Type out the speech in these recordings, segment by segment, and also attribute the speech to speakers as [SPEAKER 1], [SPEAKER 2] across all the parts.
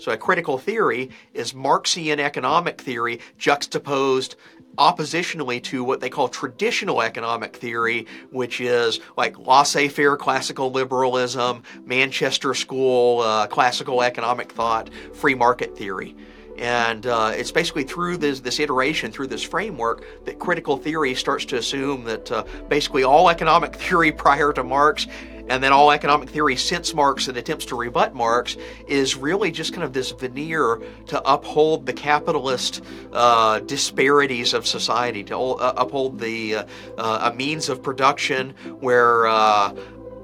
[SPEAKER 1] So a critical theory is Marxian economic theory juxtaposed oppositionally to what they call traditional economic theory, which is like laissez faire classical liberalism, Manchester School uh, classical economic thought, free market theory. And uh, it's basically through this, this iteration, through this framework, that critical theory starts to assume that uh, basically all economic theory prior to Marx and then all economic theory since Marx that attempts to rebut Marx is really just kind of this veneer to uphold the capitalist uh, disparities of society, to uh, uphold the uh, a means of production where uh,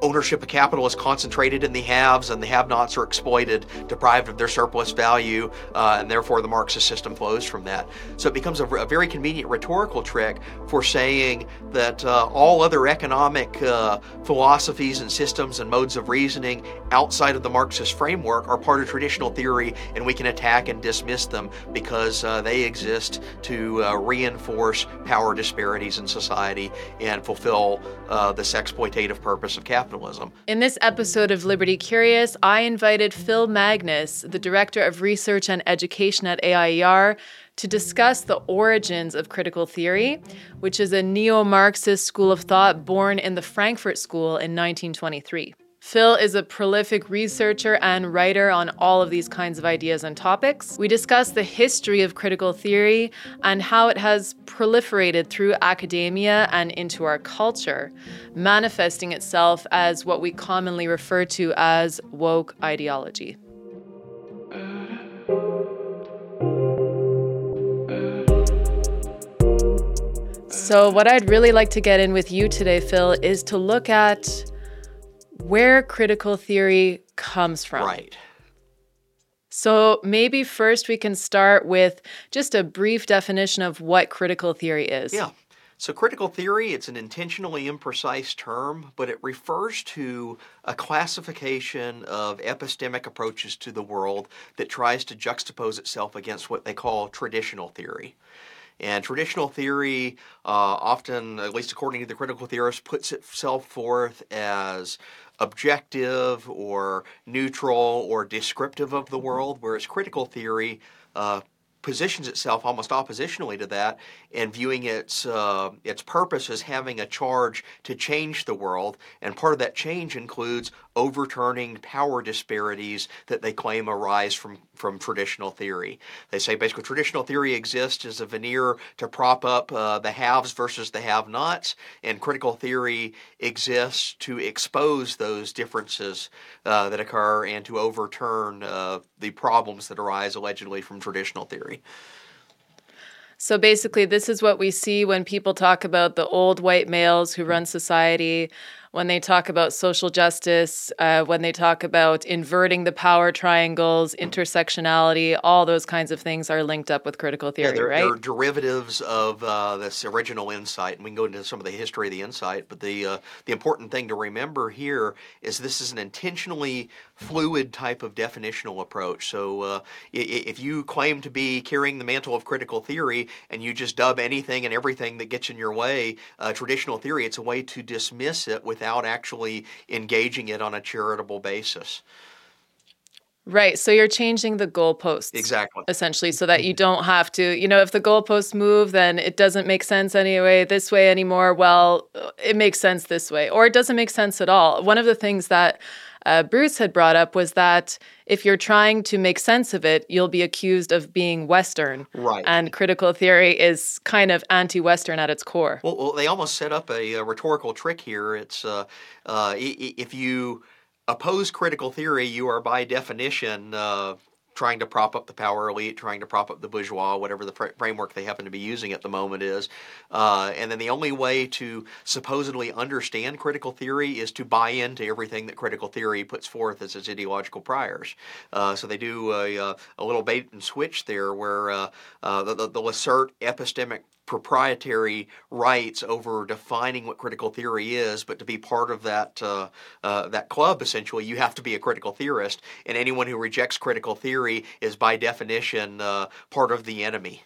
[SPEAKER 1] ownership of capital is concentrated in the haves and the have-nots are exploited, deprived of their surplus value, uh, and therefore the Marxist system flows from that. So it becomes a, a very convenient rhetorical trick for saying that uh, all other economic uh, philosophies and systems and modes of reasoning outside of the Marxist framework are part of traditional theory, and we can attack and dismiss them because uh, they exist to uh, reinforce power disparities in society and fulfill uh, this exploitative purpose of capitalism.
[SPEAKER 2] In this episode of Liberty Curious, I invited Phil Magness, the Director of Research and Education at AIER, to discuss the origins of critical theory, which is a neo Marxist school of thought born in the Frankfurt School in 1923. Phil is a prolific researcher and writer on all of these kinds of ideas and topics. We discuss the history of critical theory and how it has proliferated through academia and into our culture, manifesting itself as what we commonly refer to as woke ideology. So, what I'd really like to get in with you today, Phil, is to look at where critical theory comes from.
[SPEAKER 1] Right.
[SPEAKER 2] So maybe first we can start with just a brief definition of what critical theory is.
[SPEAKER 1] Yeah. So critical theory, it's an intentionally imprecise term, but it refers to a classification of epistemic approaches to the world that tries to juxtapose itself against what they call traditional theory. And traditional theory, uh, often, at least according to the critical theorist, puts itself forth as objective or neutral or descriptive of the world, whereas critical theory uh, positions itself almost oppositionally to that and viewing its uh, its purpose as having a charge to change the world. And part of that change includes overturning power disparities that they claim arise from from traditional theory. They say basically traditional theory exists as a veneer to prop up uh, the haves versus the have-nots and critical theory exists to expose those differences uh, that occur and to overturn uh, the problems that arise allegedly from traditional theory
[SPEAKER 2] so basically, this is what we see when people talk about the old white males who run society when they talk about social justice, uh, when they talk about inverting the power triangles, intersectionality, all those kinds of things are linked up with critical theory,
[SPEAKER 1] yeah, they're,
[SPEAKER 2] right?
[SPEAKER 1] They're derivatives of uh, this original insight, and we can go into some of the history of the insight. But the uh, the important thing to remember here is this is an intentionally fluid type of definitional approach. So uh, if you claim to be carrying the mantle of critical theory and you just dub anything and everything that gets in your way uh, traditional theory, it's a way to dismiss it without without actually engaging it on a charitable basis.
[SPEAKER 2] Right. So you're changing the goalposts.
[SPEAKER 1] Exactly.
[SPEAKER 2] Essentially, so that you don't have to, you know, if the goalposts move, then it doesn't make sense anyway, this way anymore. Well, it makes sense this way, or it doesn't make sense at all. One of the things that uh, Bruce had brought up was that if you're trying to make sense of it, you'll be accused of being Western.
[SPEAKER 1] Right.
[SPEAKER 2] And critical theory is kind of anti Western at its core.
[SPEAKER 1] Well, well, they almost set up a, a rhetorical trick here. It's uh, uh, if you oppose critical theory, you are by definition uh, trying to prop up the power elite, trying to prop up the bourgeois, whatever the fr- framework they happen to be using at the moment is. Uh, and then the only way to supposedly understand critical theory is to buy into everything that critical theory puts forth as its ideological priors. Uh, so they do a, uh, a, little bait and switch there where uh, uh, they'll assert epistemic proprietary rights over defining what critical theory is, but to be part of that uh, uh, that club, essentially, you have to be a critical theorist, and anyone who rejects critical theory is by definition uh, part of the enemy.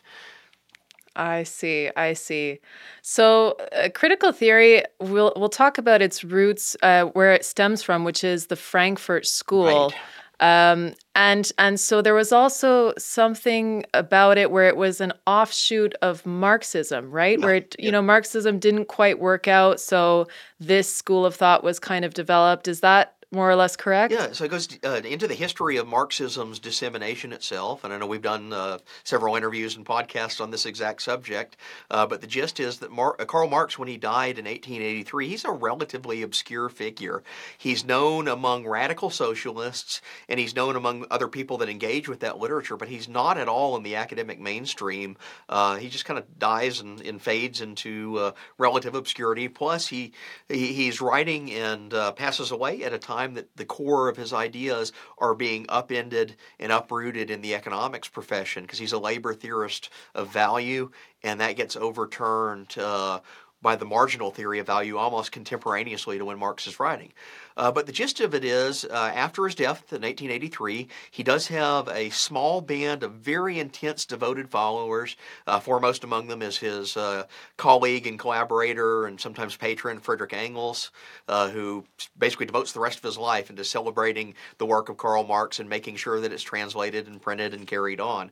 [SPEAKER 2] I see. I see. So, uh, critical theory, we'll we'll talk about its roots, uh, where it stems from, which is the Frankfurt School.
[SPEAKER 1] Right.
[SPEAKER 2] Um, and and so there was also something about it where it was an offshoot of Marxism, right? Where it, you know Marxism didn't quite work out, so this school of thought was kind of developed. Is that more or less correct?
[SPEAKER 1] Yeah, so it goes uh, into the history of Marxism's dissemination itself. And I know we've done uh, several interviews and podcasts on this exact subject. Uh, but the gist is that Mar- uh, Karl Marx, when he died in 1883, he's a relatively obscure figure. He's known among radical socialists and he's known among other people that engage with that literature, but he's not at all in the academic mainstream. Uh, he just kind of dies and, and fades into uh, relative obscurity. Plus, he, he he's writing and passes away at a time that the core of his ideas are being upended and uprooted in the economics profession because he's a labor theorist of value, and that gets overturned. Uh, by the marginal theory of value almost contemporaneously to when Marx is writing. Uh, but the gist of it is, uh, after his death in 1883, he does have a small band of very intense, devoted followers. Uh, foremost among them is his uh, colleague and collaborator and sometimes patron, Frederick Engels, uh, who basically devotes the rest of his life into celebrating the work of Karl Marx and making sure that it's translated and printed and carried on.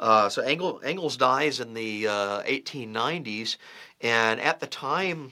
[SPEAKER 1] Uh, so Engel, Engels dies in the uh, 1890s, and at the time,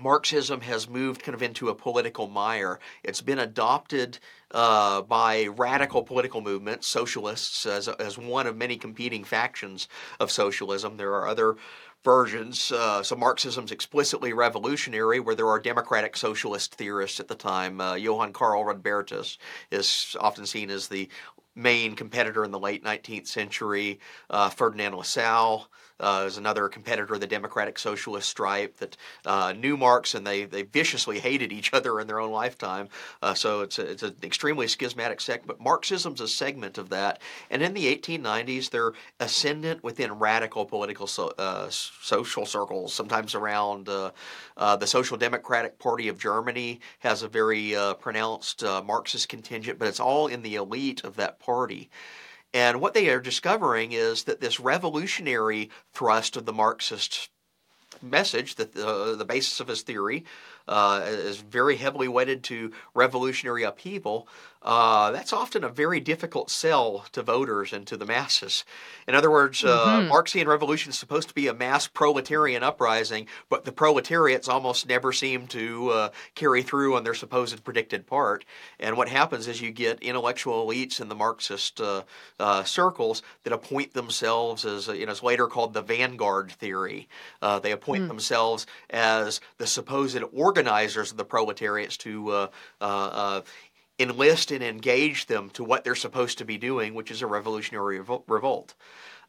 [SPEAKER 1] Marxism has moved kind of into a political mire. It's been adopted uh, by radical political movements, socialists, as, as one of many competing factions of socialism. There are other versions. Uh, so Marxism's explicitly revolutionary, where there are democratic socialist theorists at the time. Uh, Johann Karl Rodbertus is often seen as the main competitor in the late 19th century. Uh, Ferdinand Lassalle uh, is another competitor of the Democratic Socialist stripe that uh, knew Marx and they, they viciously hated each other in their own lifetime. Uh, so it's, a, it's an extremely schismatic sect, but Marxism's a segment of that. And in the 1890s, they're ascendant within radical political so, uh, social circles, sometimes around uh, uh, the Social Democratic Party of Germany has a very pronounced Marxist contingent, but it's all in the elite of that party. And what they are discovering is that this revolutionary thrust of the Marxist message, that the, the basis of his theory, uh, is very heavily wedded to revolutionary upheaval, uh, that's often a very difficult sell to voters and to the masses. In other words, uh, mm-hmm. Marxian revolution is supposed to be a mass proletarian uprising, but the proletariats almost never seem to uh, carry through on their supposed predicted part. And what happens is you get intellectual elites in the Marxist uh, uh, circles that appoint themselves as, you know, it's later called the vanguard theory. they appoint mm. themselves as the supposed organizers of the proletariats to enlist and engage them to what they're supposed to be doing, which is a revolutionary revolt.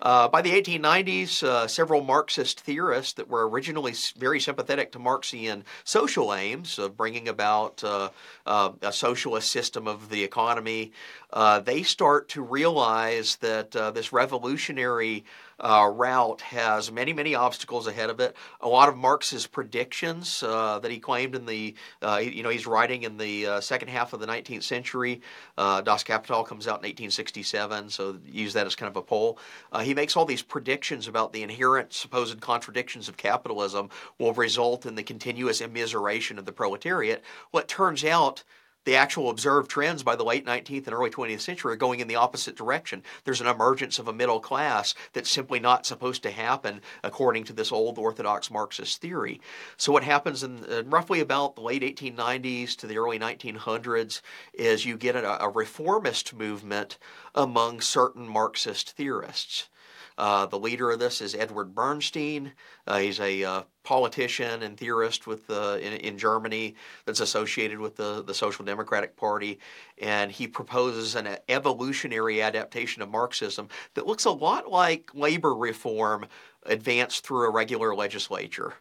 [SPEAKER 1] Uh, by the 1890s, uh, several Marxist theorists that were originally very sympathetic to Marxian social aims of bringing about uh, uh a socialist system of the economy, uh, they start to realize that uh, this revolutionary uh, route has many, many obstacles ahead of it. A lot of Marx's predictions uh, that he claimed in the, uh, you know, he's writing in the uh, second half of the 19th century. Uh, das Kapital comes out in 1867, so use that as kind of a poll. He makes all these predictions about the inherent supposed contradictions of capitalism will result in the continuous immiseration of the proletariat. Well, turns out the actual observed trends by the late 19th and early 20th century are going in the opposite direction. There's an emergence of a middle class that's simply not supposed to happen according to this old orthodox Marxist theory. So, what happens in roughly about the late 1890s to the early 1900s is you get a, a reformist movement among certain Marxist theorists. Uh, the leader of this is Edward Bernstein. Uh, he's a uh, politician and theorist with in, in, Germany that's associated with the, the Social Democratic Party, and he proposes an evolutionary adaptation of Marxism that looks a lot like labor reform advanced through a regular legislature.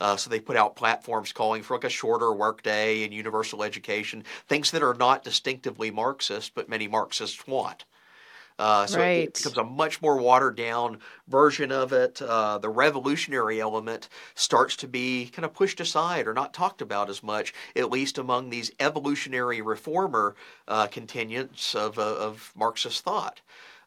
[SPEAKER 1] Uh, so they put out platforms calling for like a shorter workday and universal education, things that are not distinctively Marxist, but many Marxists want. Uh, so right. it becomes a much more watered down version of it. Uh, the revolutionary element starts to be kind of pushed aside or not talked about as much, at least among these evolutionary reformer uh, contingents of, uh, of Marxist thought.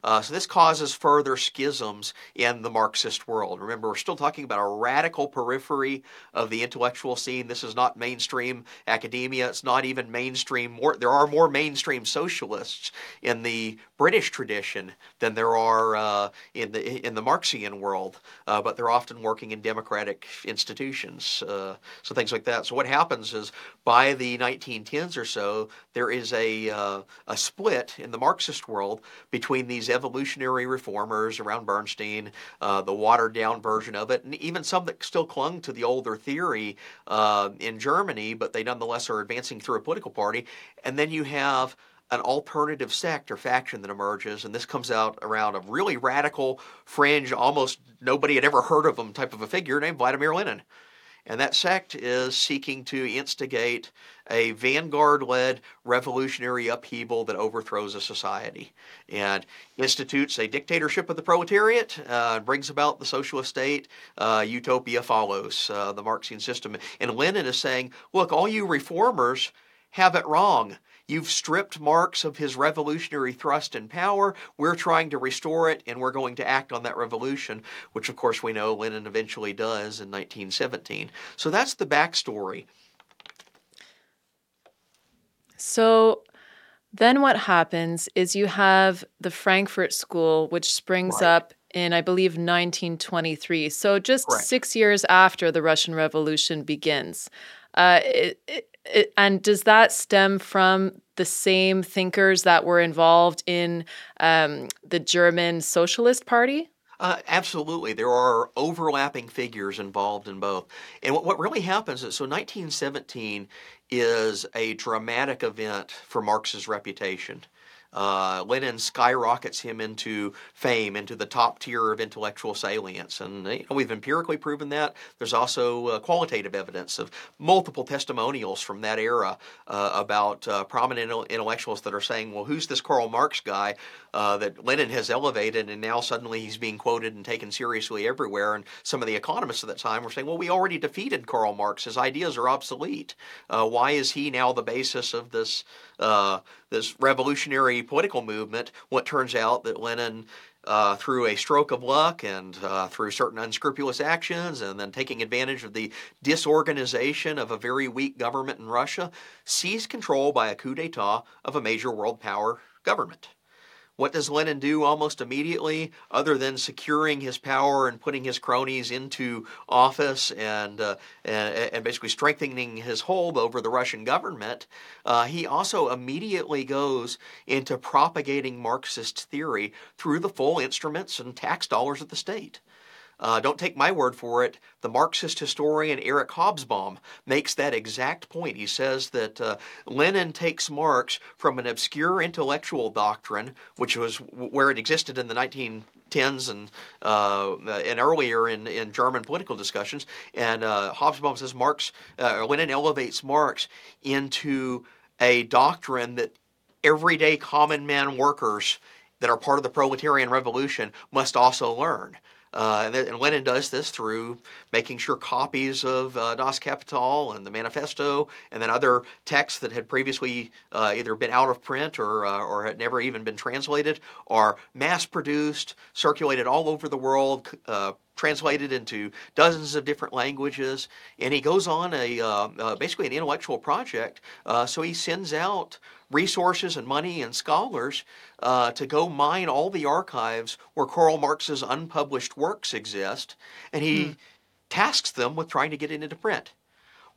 [SPEAKER 1] Uh, so this causes further schisms in the Marxist world. Remember, we're still talking about a radical periphery of the intellectual scene. This is not mainstream academia. It's not even mainstream. More, there are more mainstream socialists in the British tradition than there are uh, in the in the Marxian world, uh, but they're often working in democratic institutions, uh, so things like that. So what happens is by the 1910s or so, there is a uh, a split in the Marxist world between these evolutionary reformers around Bernstein, uh, the watered down version of it, and even some that still clung to the older theory uh, in Germany, but they nonetheless are advancing through a political party. And then you have an alternative sect or faction that emerges, and this comes out around a really radical, fringe, almost nobody had ever heard of him type of a figure named Vladimir Lenin. And that sect is seeking to instigate a vanguard led revolutionary upheaval that overthrows a society and institutes a dictatorship of the proletariat, uh, brings about the socialist state. Uh, utopia follows uh, the Marxian system. And Lenin is saying, look, all you reformers have it wrong. You've stripped Marx of his revolutionary thrust and power. We're trying to restore it, and we're going to act on that revolution, which, of course, we know Lenin eventually does in 1917. So that's the backstory.
[SPEAKER 2] So then what happens is you have the Frankfurt School, which springs
[SPEAKER 1] right.
[SPEAKER 2] up in, I believe, 1923. So just Correct. six years after the Russian Revolution begins. Uh, it, it, it, and does that stem from the same thinkers that were involved in um, the German Socialist Party?
[SPEAKER 1] Uh, absolutely. There are overlapping figures involved in both. And what, what really happens is so 1917 is a dramatic event for Marx's reputation. Uh, Lenin skyrockets him into fame, into the top tier of intellectual salience. And you know, we've empirically proven that. There's also uh, qualitative evidence of multiple testimonials from that era uh, about uh, prominent intellectuals that are saying, well, who's this Karl Marx guy uh, that Lenin has elevated and now suddenly he's being quoted and taken seriously everywhere? And some of the economists at that time were saying, well, we already defeated Karl Marx. His ideas are obsolete. Uh, why is he now the basis of this? This revolutionary political movement, what turns out that Lenin uh, through a stroke of luck and uh, through certain unscrupulous actions, and then taking advantage of the disorganization of a very weak government in Russia, seized control by a coup d'etat of a major world power government. What does Lenin do almost immediately, other than securing his power and putting his cronies into office and uh, and, and, basically strengthening his hold over the Russian government? Uh, he also immediately goes into propagating Marxist theory through the full instruments and tax dollars of the state. Uh, don't take my word for it. The Marxist historian Eric Hobsbawm makes that exact point. He says that uh, Lenin takes Marx from an obscure intellectual doctrine, which was where it existed in the 1910s and uh, and earlier in, in German political discussions. And uh, Hobsbawm says Marx, uh, Lenin elevates Marx into a doctrine that everyday common man workers that are part of the proletarian revolution must also learn. Uh, and, and, Lenin does this through making sure copies of uh, Das Kapital and the Manifesto and then other texts that had previously uh, either been out of print or, uh, or had never even been translated are mass produced, circulated all over the world, uh, translated into dozens of different languages, and he goes on a uh, uh, basically an intellectual project. So he sends out resources and money and scholars uh, to go mine all the archives where Karl Marx's unpublished works exist, and he hmm. Tasks them with trying to get it into print.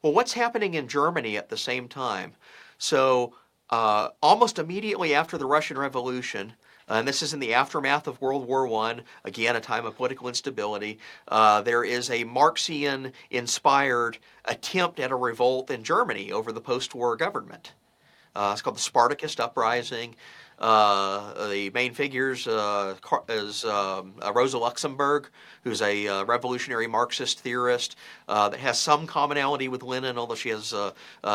[SPEAKER 1] Well, what's happening in Germany at the same time? So. Uh, almost immediately after the Russian Revolution, uh, and this is in the aftermath of World War I, again, a time of political instability. Uh, there is a Marxian inspired attempt at a revolt in Germany over the post war government. Uh, it's called the Spartacist Uprising. Uh, the main figures uh, is um, uh, Rosa Luxemburg, who's a uh, revolutionary Marxist theorist uh, that has some commonality with Lenin, although she has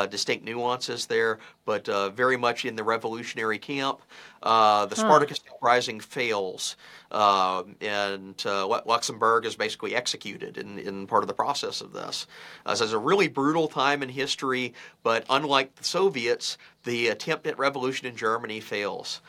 [SPEAKER 1] distinct nuances there, but very much in the revolutionary camp. The huh. Spartacist uprising fails, um, and Luxemburg is basically executed in, in part of the process of this. so it's a really brutal time in history, but unlike the Soviets, the attempt at revolution in Germany fails.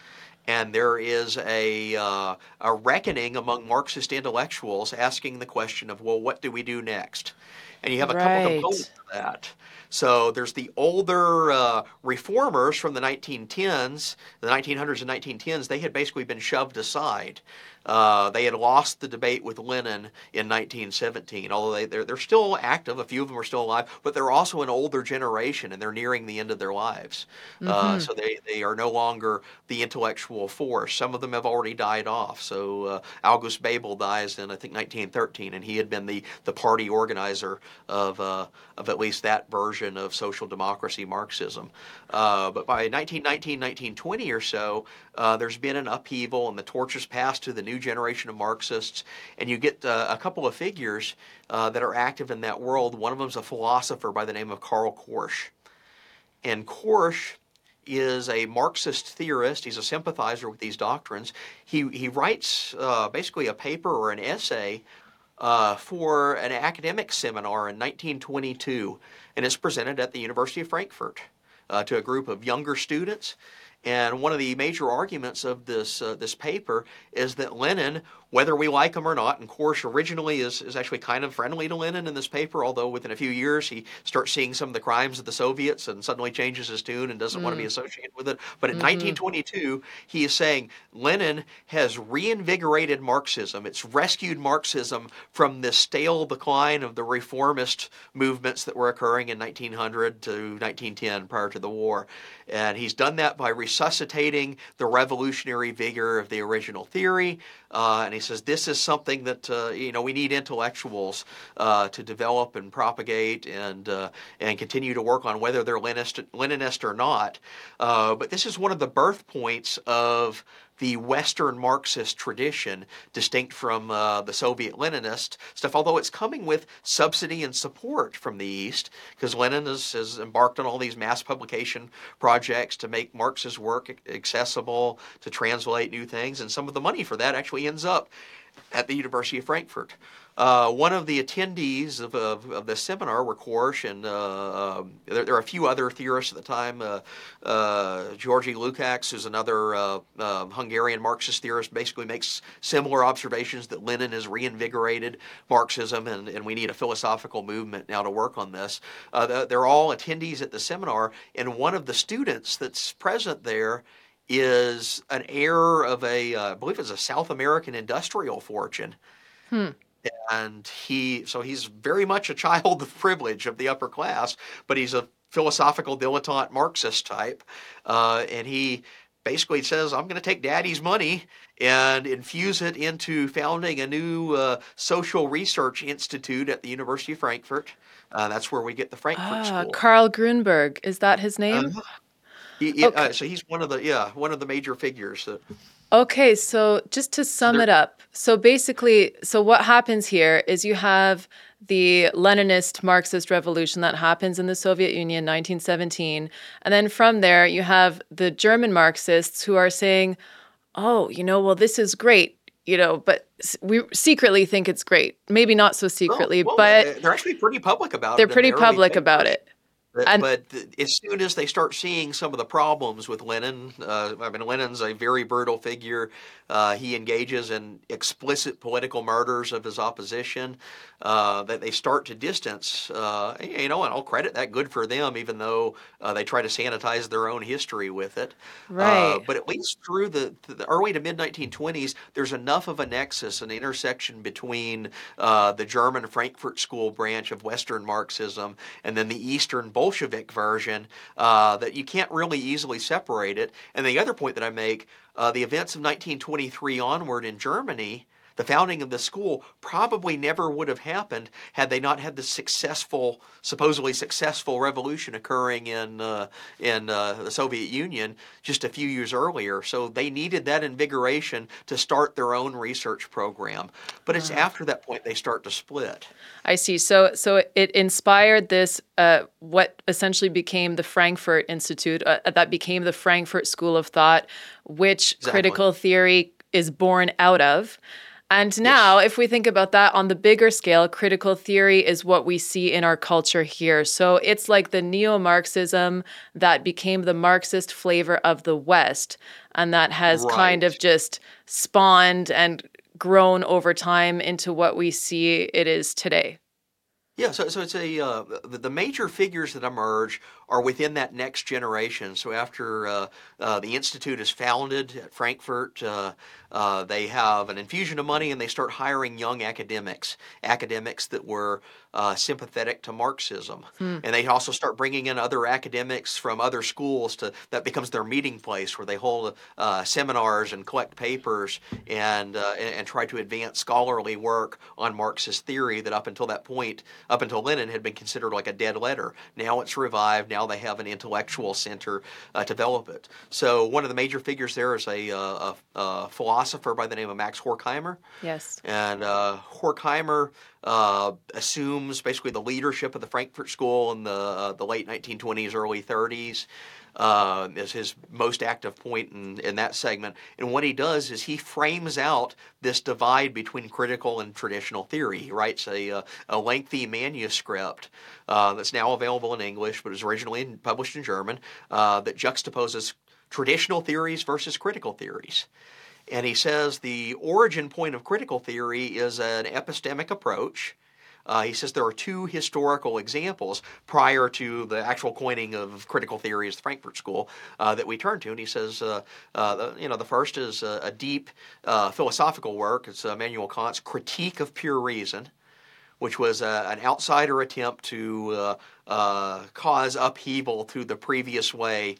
[SPEAKER 1] and there is a uh, a reckoning among Marxist intellectuals asking the question of, well, what do we do next? And you have a
[SPEAKER 2] right.
[SPEAKER 1] couple components to that. So there's the older uh, reformers from the 1910s, the 1900s and 1910s. They had basically been shoved aside. Uh, they had lost the debate with Lenin in 1917, although they, they're, they're still active. A few of them are still alive, but they're also an older generation and they're nearing the end of their lives. Uh, mm-hmm. Uh, so they, they are no longer the intellectual force. Some of them have already died off. So uh, August Bebel dies in, I think, 1913, and he had been the, the party organizer of, uh, of at least that version of social democracy Marxism. Uh, but by 1919, 1920 or so, there's been an upheaval and the torch is passed to the new generation of Marxists, and you get uh, a couple of figures uh, that are active in that world. One of them is a philosopher by the name of Karl Korsch. And Korsch is a Marxist theorist. He's a sympathizer with these doctrines. He, he writes uh, basically a paper or an essay uh, for an academic seminar in 1922, and it's presented at the University of Frankfurt uh, to a group of younger students. And one of the major arguments of this uh, this paper is that Lenin whether we like him or not. And Korsch originally is, is actually kind of friendly to Lenin in this paper, although within a few years he starts seeing some of the crimes of the Soviets and suddenly changes his tune and doesn't mm. want to be associated with it. But in mm-hmm. 1922, he is saying Lenin has reinvigorated Marxism. It's rescued Marxism from this stale decline of the reformist movements that were occurring in 1900 to 1910 prior to the war. And he's done that by resuscitating the revolutionary vigor of the original theory. Uh, and he says this is something that uh, you know we need intellectuals uh, to develop and propagate and uh, and continue to work on whether they're Leninist, Leninist or not. But this is one of the birth points of the Western Marxist tradition, distinct from uh, the Soviet Leninist stuff, although it's coming with subsidy and support from the East, because Lenin has, has, embarked on all these mass publication projects to make Marx's work accessible, to translate new things, and some of the money for that actually ends up at the University of Frankfurt. Uh, one of the attendees of, of, of the seminar were Korsch, and uh, um, there, there, are a few other theorists at the time. Uh, uh Georgi Lukács, who's another uh, um, Hungarian Marxist theorist, basically makes similar observations that Lenin has reinvigorated Marxism, and, and we need a philosophical movement now to work on this. Uh, they're all attendees at the seminar, and one of the students that's present there is an heir of a, I believe it's a South American industrial fortune. Hmm and he so he's very much a child of privilege of the upper class, but he's a philosophical dilettante Marxist type, uh, and he basically says, "I'm going to take Daddy's money and infuse it into founding a new uh, social research institute at the University of Frankfurt. Uh, that's where we get the Frankfurt ah, School."
[SPEAKER 2] Karl Grunberg is that his name?
[SPEAKER 1] Uh-huh. He, he, okay. Uh, so he's one of the yeah one of the major figures. That,
[SPEAKER 2] Okay, so just to sum it up. So basically, so what happens here is you have the Leninist Marxist revolution that happens in the Soviet Union 1917 and then from there you have the German Marxists who are saying, "Oh, you know, well this is great." You know, but we secretly think it's great. Maybe not so secretly,
[SPEAKER 1] well,
[SPEAKER 2] but
[SPEAKER 1] they're actually pretty public about
[SPEAKER 2] they're it. They're pretty public about it.
[SPEAKER 1] But, and, but as soon as they start seeing some of the problems with Lenin, uh, I mean, Lenin's a very brutal figure. Uh, he engages in explicit political murders of his opposition. Uh, that they start to distance, uh, you know, and I'll credit that good for them, even though uh, they try to sanitize their own history with it.
[SPEAKER 2] Uh, right.
[SPEAKER 1] but at least through the, the early to mid 1920s, there's enough of a nexus, an intersection between the German Frankfurt School branch of Western Marxism and then the Eastern Bolshevik version uh, that you can't really easily separate it. And the other point that I make uh, the events of 1923 onward in Germany the founding of the school probably never would have happened had they not had the successful, supposedly successful revolution occurring in uh, in uh, the Soviet Union just a few years earlier. So they needed that invigoration to start their own research program. But it's uh-huh. after that point they start to split.
[SPEAKER 2] I see. So so it inspired this uh, what essentially became the Frankfurt Institute. Uh, that became the Frankfurt School of Thought, which exactly. critical theory is born out of. And now, yes. if we think about that on the bigger scale, critical theory is what we see in our culture here. So it's like the neo Marxism that became the Marxist flavor of the West, and that has right. kind of just spawned and grown over time into what we see it is today.
[SPEAKER 1] Yeah, so, so it's a uh, the, the major figures that emerge are within that next generation. So after uh, uh, the institute is founded at Frankfurt, uh, uh, they have an infusion of money and they start hiring young academics, academics that were uh, sympathetic to Marxism, hmm. and they also start bringing in other academics from other schools to that becomes their meeting place where they hold uh, seminars and collect papers and, and, and try to advance scholarly work on Marxist theory that up until that point, up until Lenin, had been considered like a dead letter. Now it's revived. Now now they have an intellectual center uh, to develop it. So one of the major figures there is a, uh, a, a philosopher by the name of Max Horkheimer.
[SPEAKER 2] Yes.
[SPEAKER 1] And uh, Horkheimer uh, assumes basically the leadership of the Frankfurt School in the uh, the late 1920s, early 30s uh, is his most active point in, in that segment. And what he does is he frames out this divide between critical and traditional theory. He writes a, uh, a lengthy manuscript uh, that's now available in English, but was originally published in German, uh, that juxtaposes traditional theories versus critical theories. And he says the origin point of critical theory is an epistemic approach uh, he says there are two historical examples prior to the actual coining of critical theory as the Frankfurt School uh, that we turn to, and he says, uh, uh the, you know, the first is a, a deep uh, philosophical work. It's Immanuel Kant's Critique of Pure Reason, which was uh, an outsider attempt to cause upheaval through the previous way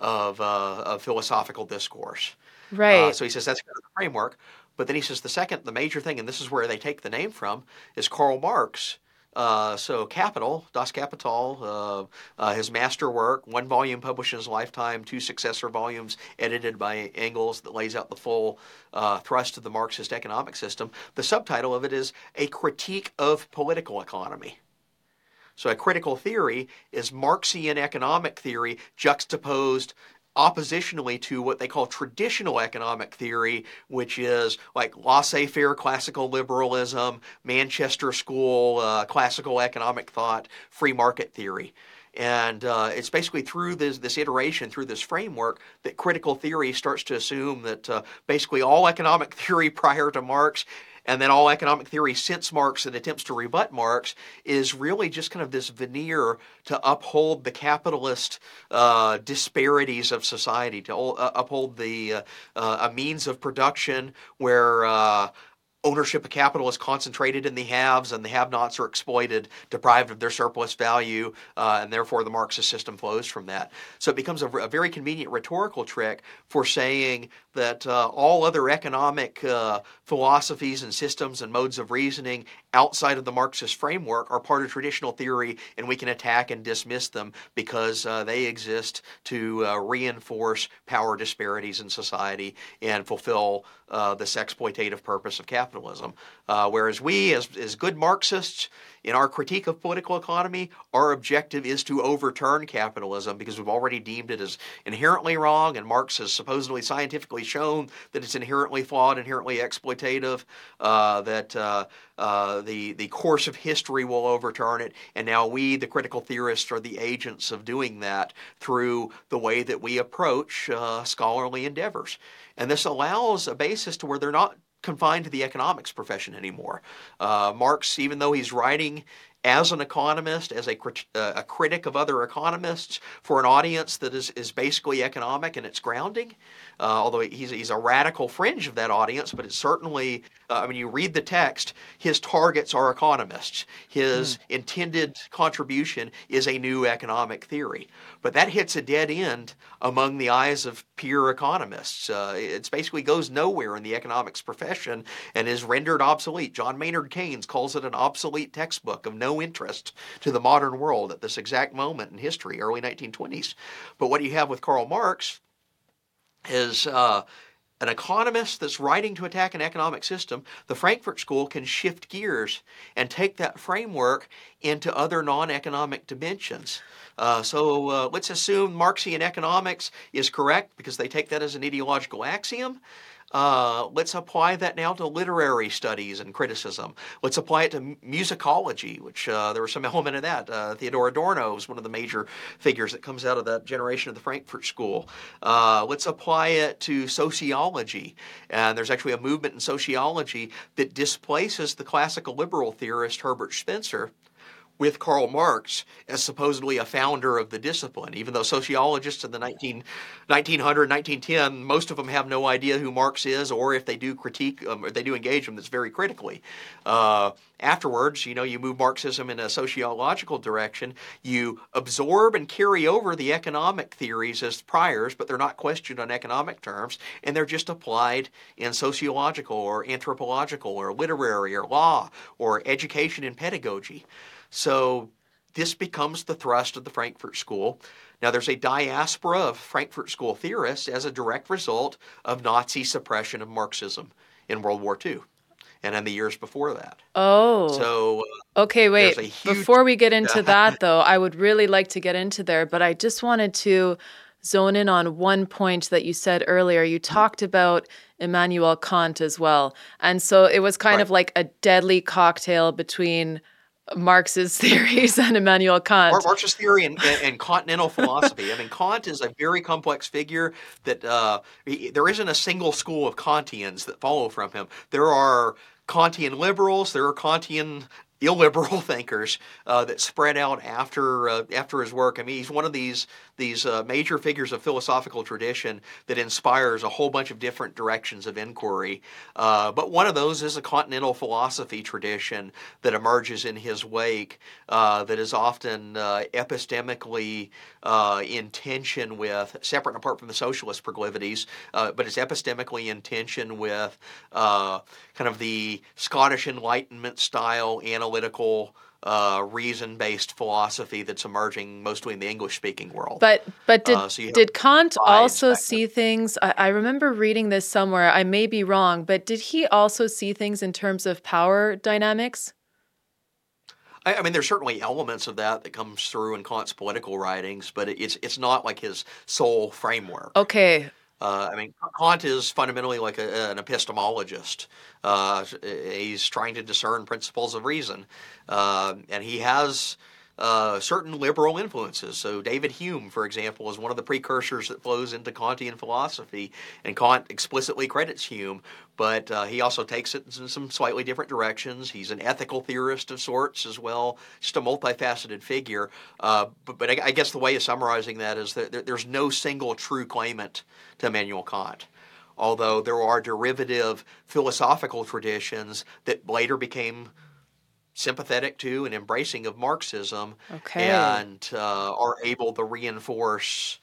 [SPEAKER 1] of, of philosophical discourse.
[SPEAKER 2] Right.
[SPEAKER 1] so he says that's kind of the framework. But then he says the second, the major thing, and this is where they take the name from, is Karl Marx. Uh, so Capital, Das Kapital, uh, uh, his masterwork, one volume published in his lifetime, two successor volumes edited by Engels that lays out the full uh, thrust of the Marxist economic system. The subtitle of it is A Critique of Political Economy. So a critical theory is Marxian economic theory juxtaposed oppositionally to what they call traditional economic theory, which is like laissez faire classical liberalism, Manchester School uh, classical economic thought, free market theory. And uh, it's basically through this, this iteration, through this framework, that critical theory starts to assume that uh, basically all economic theory prior to Marx and then all economic theory since Marx and attempts to rebut Marx is really just kind of this veneer to uphold the capitalist uh, disparities of society, to uh, uphold the uh, uh, a means of production where uh, ownership of capital is concentrated in the haves and the have-nots are exploited, deprived of their surplus value, uh, and therefore the Marxist system flows from that. So it becomes a, a very convenient rhetorical trick for saying that uh, all other economic uh, philosophies and systems and modes of reasoning outside of the Marxist framework are part of traditional theory, and we can attack and dismiss them because uh, they exist to uh, reinforce power disparities in society and fulfill uh, this exploitative purpose of capitalism. Uh, whereas we, as, as good Marxists, in our critique of political economy, our objective is to overturn capitalism because we've already deemed it as inherently wrong, and Marx has supposedly scientifically shown that it's inherently flawed, inherently exploitative, uh, that uh, the, the course of history will overturn it, and now we, the critical theorists, are the agents of doing that through the way that we approach uh, scholarly endeavors. And this allows a basis to where they're not confined to the economics profession anymore. Uh, Marx, even though he's writing as an economist, as a, uh, a critic of other economists, for an audience that is, is basically economic in its grounding, uh, although he's, he's a radical fringe of that audience, but it's certainly, uh, I mean, you read the text, his targets are economists. His mm. intended contribution is a new economic theory. But that hits a dead end among the eyes of peer economists. Uh, it basically goes nowhere in the economics profession and is rendered obsolete. John Maynard Keynes calls it an obsolete textbook of no interest to the modern world at this exact moment in history, early 1920s. But what you have with Karl Marx is uh, an economist that's writing to attack an economic system, the Frankfurt School can shift gears and take that framework into other non economic dimensions. Uh, so uh, let's assume Marxian economics is correct because they take that as an ideological axiom. Uh, let's apply that now to literary studies and criticism. Let's apply it to musicology, which uh, there was some element of that. Uh, Theodor Adorno is one of the major figures that comes out of that generation of the Frankfurt School. Uh, let's apply it to sociology. And there's actually a movement in sociology that displaces the classical liberal theorist Herbert Spencer with Karl Marx as supposedly a founder of the discipline, even though sociologists in the 19, 1900, 1910, most of them have no idea who Marx is, or if they do critique, um, or they do engage him, that's very critically. Uh, afterwards, you know, you move Marxism in a sociological direction, you absorb and carry over the economic theories as priors, but they're not questioned on economic terms, and they're just applied in sociological or anthropological or literary or law or education and pedagogy. So this becomes the thrust of the Frankfurt School. Now, there's a diaspora of Frankfurt School theorists as a direct result of Nazi suppression of Marxism in World War II and in the years before that.
[SPEAKER 2] Oh.
[SPEAKER 1] So,
[SPEAKER 2] uh, okay, wait. Huge... Before we get into that, though, I would really like to get into there, but I just wanted to zone in on one point that you said earlier. You talked about Immanuel Kant as well. And so it was kind right. of like a deadly cocktail between Marx's theories and Immanuel Kant.
[SPEAKER 1] Marx's theory and, and, and, continental philosophy. I mean, Kant is a very complex figure that uh, he, there isn't a single school of Kantians that follow from him. There are Kantian liberals, there are Kantian illiberal thinkers uh, that spread out after uh, after his work. I mean, he's one of these these uh, major figures of philosophical tradition that inspires a whole bunch of different directions of inquiry. Uh, but one of those is a continental philosophy tradition that emerges in his wake uh, that is often uh, epistemically in tension with, separate and apart from the socialist proclivities, but it's epistemically in tension with kind of the Scottish Enlightenment style analytical analytical, uh, reason-based philosophy that's emerging mostly in the English-speaking world.
[SPEAKER 2] But but did uh, so did Kant also see things? I, I, remember reading this somewhere. I may be wrong, but did he also see things in terms of power dynamics?
[SPEAKER 1] I, I mean, there's certainly elements of that that comes through in Kant's political writings, but it's it's not like his sole framework.
[SPEAKER 2] Okay.
[SPEAKER 1] Uh, I mean, Kant is fundamentally like a, an epistemologist. Uh, he's trying to discern principles of reason, uh, and he has uh, certain liberal influences. So David Hume, for example, is one of the precursors that flows into Kantian philosophy, and Kant explicitly credits Hume, but uh, he also takes it in some slightly different directions. He's an ethical theorist of sorts as well, just a multifaceted figure. Uh, but, but I, I, guess the way of summarizing that is that there's no single true claimant to Immanuel Kant although there are derivative philosophical traditions that later became sympathetic to and embracing of Marxism
[SPEAKER 2] okay.
[SPEAKER 1] and uh, are able to reinforce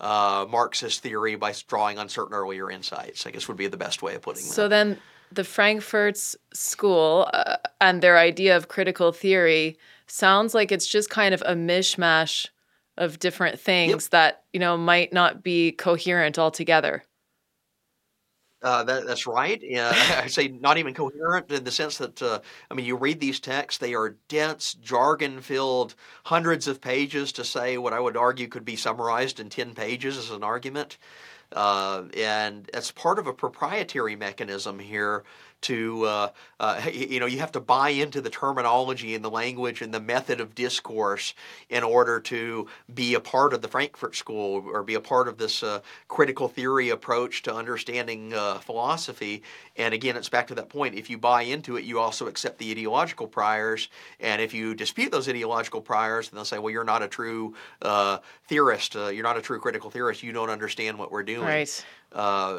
[SPEAKER 1] uh, Marxist theory by drawing on certain earlier insights, I guess would be the best way of putting
[SPEAKER 2] it.
[SPEAKER 1] So
[SPEAKER 2] then the Frankfurt's school uh, and their idea of critical theory sounds like it's just kind of a mishmash of different things yep. that, you know, might not be coherent altogether.
[SPEAKER 1] Uh, that, that's right. Yeah, I say not even coherent in the sense that uh, I mean, you read these texts; they are dense, jargon-filled, hundreds of pages to say what I would argue could be summarized in ten pages as an argument. Uh, and it's part of a proprietary mechanism here to uh, uh, you know you have to buy into the terminology and the language and the method of discourse in order to be a part of the Frankfurt School or be a part of this uh, critical theory approach to understanding uh, philosophy. And again, it's back to that point. If you buy into it, you also accept the ideological priors. And if you dispute those ideological priors, then they'll say, "Well, you're not a true uh, theorist. Uh, you're not a true critical theorist. You don't understand what we're doing."
[SPEAKER 2] Right.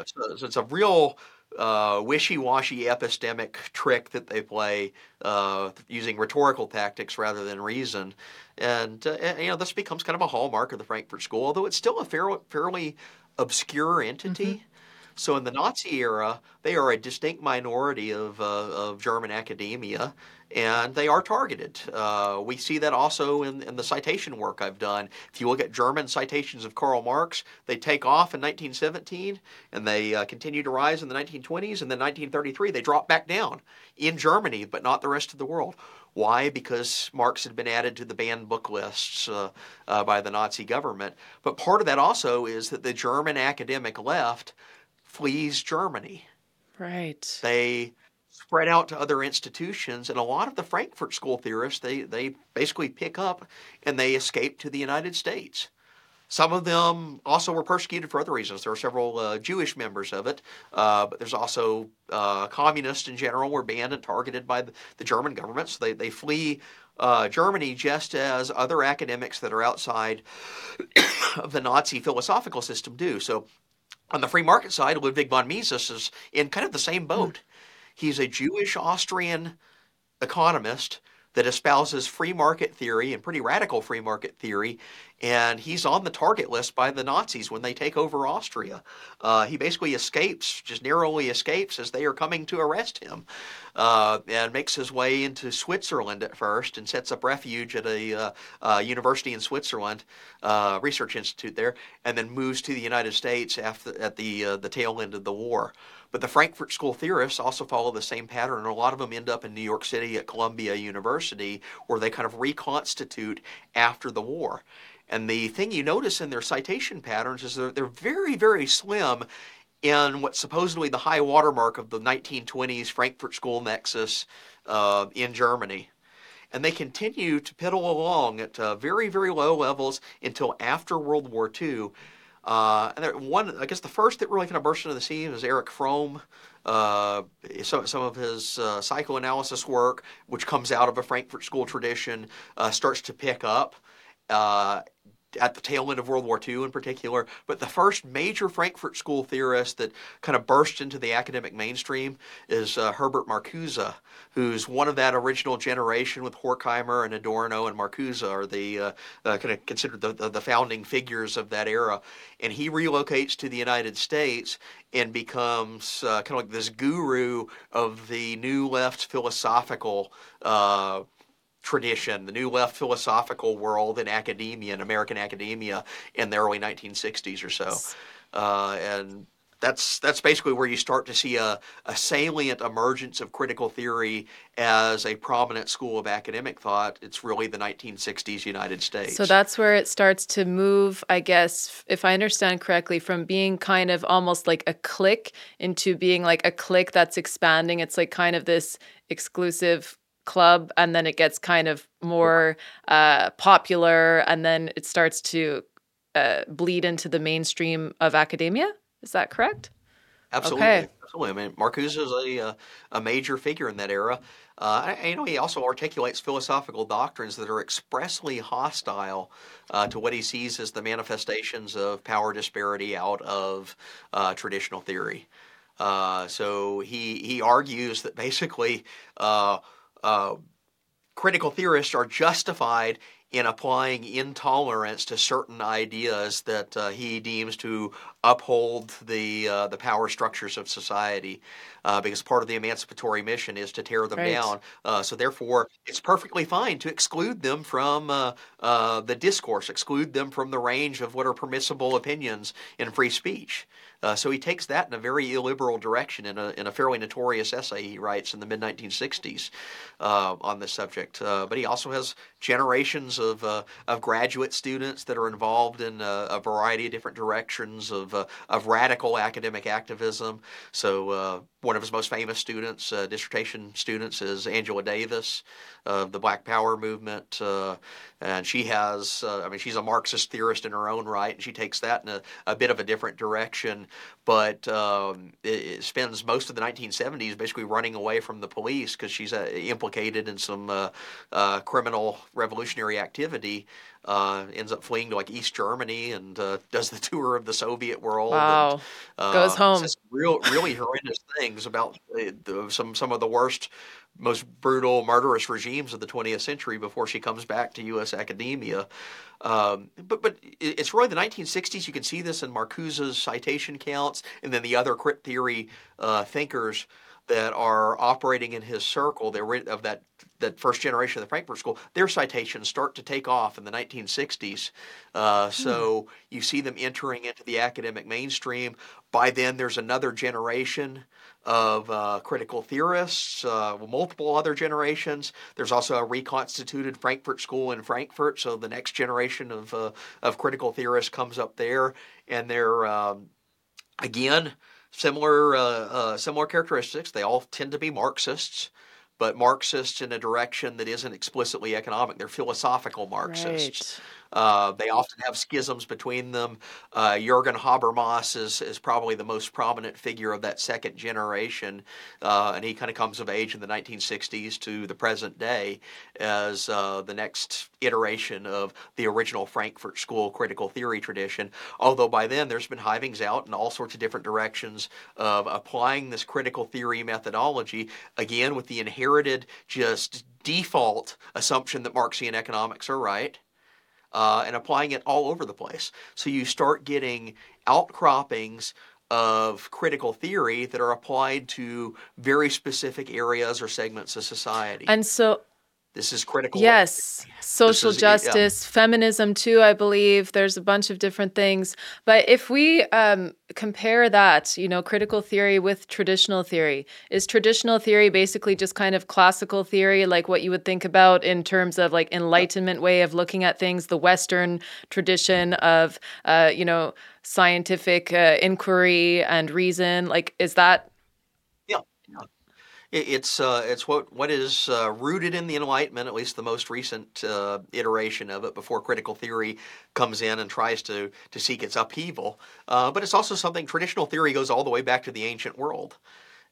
[SPEAKER 1] so, so it's a real uh, wishy-washy epistemic trick that they play uh, using rhetorical tactics rather than reason. And, uh, and, you know this becomes kind of a hallmark of the Frankfurt School, although it's still a fairly, fairly obscure entity. Mm-hmm. So in the Nazi era, they are a distinct minority of, uh, of German academia, and they are targeted. Uh, we see that also in, in the citation work I've done. If you look at German citations of Karl Marx, they take off in 1917 and they uh, continue to rise in the 1920s, and then 1933 they drop back down in Germany, but not the rest of the world. Why? Because Marx had been added to the banned book lists uh, uh, by the Nazi government. But part of that also is that the German academic left flees Germany
[SPEAKER 2] Right.
[SPEAKER 1] They spread out to other institutions, and a lot of the Frankfurt School theorists they they basically pick up and they escape to the United States. Some of them also were persecuted for other reasons. There were several uh, Jewish members of it, uh, but there's also uh, communists in general were banned and targeted by the, the German government. So they, they flee uh, Germany just as other academics that are outside of the Nazi philosophical system do. So on the free market side, Ludwig von Mises is in kind of the same hmm. boat. He's a Jewish Austrian economist that espouses free market theory and pretty radical free market theory, and he's on the target list by the Nazis when they take over Austria. Uh, he basically escapes, just narrowly escapes as they are coming to arrest him, uh, and makes his way into Switzerland at first and sets up refuge at a uh, uh university in Switzerland, uh, research institute there, and then moves to the United States after at the uh, the tail end of the war. But the Frankfurt School theorists also follow the same pattern, a lot of them end up in New York City at Columbia University, where they kind of reconstitute after the war. And the thing you notice in their citation patterns is they're, they're very, very slim in what's supposedly the high watermark of the 1920s Frankfurt School nexus uh, in Germany. And they continue to piddle along at uh, very, very low levels until after World War II uh, and there, one, I guess the first that really kind of burst into the scene was Erich Fromm. Uh, some, some of his uh, psychoanalysis work, which comes out of a Frankfurt School tradition, uh, starts to pick up. At the tail end of World War II in particular, but the first major Frankfurt School theorist that kind of burst into the academic mainstream is uh, Herbert Marcuse, who's one of that original generation with Horkheimer and Adorno and Marcuse are the uh, uh, kind of considered the, the, the, founding figures of that era. And he relocates to the United States and becomes uh, kind of like this guru of the new left philosophical uh, tradition, the new left philosophical world in academia, in American academia, in the early 1960s or so. Uh, and that's that's basically where you start to see a, a salient emergence of critical theory as a prominent school of academic thought. It's really the 1960s United States.
[SPEAKER 2] So that's where it starts to move, I guess, if I understand correctly, from being kind of almost like a clique into being like a clique that's expanding. It's like kind of this exclusive club and then it gets kind of more uh, popular and then it starts to uh, bleed into the mainstream of academia. Is that correct?
[SPEAKER 1] Absolutely. Okay. absolutely. I mean marcuse is a, uh, a major figure in that era. Uh, you know, he also articulates philosophical doctrines that are expressly hostile uh, to what he sees as the manifestations of power disparity out of uh, traditional theory. Uh, so he he argues that basically uh, critical theorists are justified in applying intolerance to certain ideas that uh, he deems to uphold the uh, the power structures of society, uh, because part of the emancipatory mission is to tear them right. down. Uh, so therefore, it's perfectly fine to exclude them from uh, uh, the discourse, exclude them from the range of what are permissible opinions in free speech. Uh, so he takes that in a very illiberal direction in a, in a fairly notorious essay he writes in the mid 1960s uh, on this subject. Uh, but he also has generations of, uh, of graduate students that are involved in uh, a variety of different directions of, uh, of radical academic activism. So one of his most famous students, dissertation students, is Angela Davis of the Black Power movement. and she has, I mean, she's a Marxist theorist in her own right, and she takes that in a, a bit of a different direction but um, it, it, spends most of the 1970s basically running away from the police because she's uh, implicated in some uh, uh, criminal revolutionary activity. Uh, ends up fleeing to like East Germany and uh, does the tour of the Soviet world.
[SPEAKER 2] Wow,
[SPEAKER 1] and,
[SPEAKER 2] uh, goes home.
[SPEAKER 1] Real, really horrendous things about the, some some of the worst most brutal, murderous regimes of the 20th century before she comes back to U.S. academia. Um, but but it's really the 1960s. You can see this in Marcuse's citation counts, and then the other crit theory uh, thinkers that are operating in his circle. They're of that that first generation of the Frankfurt School. Their citations start to take off in the 1960s. Uh, so mm. you see them entering into the academic mainstream. By then, there's another generation of uh, critical theorists, uh, multiple other generations. There's also a reconstituted Frankfurt School in Frankfurt, so the next generation of uh, of critical theorists comes up there, and they're um, again similar uh, uh, similar characteristics. They all tend to be Marxists, but Marxists in a direction that isn't explicitly economic. They're philosophical Marxists.
[SPEAKER 2] Right.
[SPEAKER 1] Uh, they often have schisms between them. Uh, Jurgen Habermas is, is probably the most prominent figure of that second generation, uh, and he kind of comes of age in the 1960s to the present day as uh, the next iteration of the original Frankfurt School critical theory tradition. Although by then there's been hivings out in all sorts of different directions of applying this critical theory methodology, again with the inherited just default assumption that Marxian economics are right uh, and applying it all over the place. So you start getting outcroppings of critical theory that are applied to very specific areas or segments of society.
[SPEAKER 2] And so
[SPEAKER 1] this is critical.
[SPEAKER 2] Yes, social
[SPEAKER 1] is- yeah.
[SPEAKER 2] justice, feminism too. I believe there's a bunch of different things. But if we um, compare that, you know, critical theory with traditional theory, is traditional theory basically just kind of classical theory, like what you would think about in terms of like Enlightenment way of looking at things, the Western tradition of, uh, you know, scientific uh, inquiry and reason? Like, is that
[SPEAKER 1] Yeah. yeah. It's uh, it's what what is uh, rooted in the Enlightenment, at least the most recent uh, iteration of it, before critical theory comes in and tries to to seek its upheaval. Uh, but it's also something traditional theory goes all the way back to the ancient world.